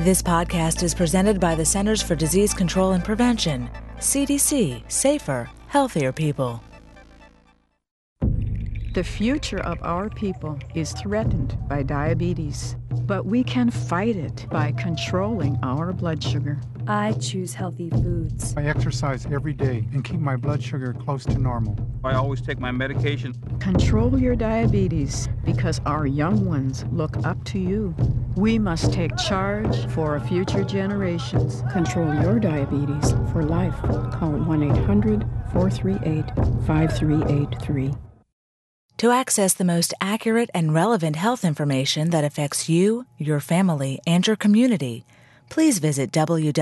This podcast is presented by the Centers for Disease Control and Prevention, CDC, safer, healthier people. The future of our people is threatened by diabetes, but we can fight it by controlling our blood sugar. I choose healthy foods. I exercise every day and keep my blood sugar close to normal. I always take my medication. Control your diabetes because our young ones look up to you. We must take charge for future generations. Control your diabetes for life. Call 1 800 438 5383. To access the most accurate and relevant health information that affects you, your family, and your community, please visit www.cdc.gov.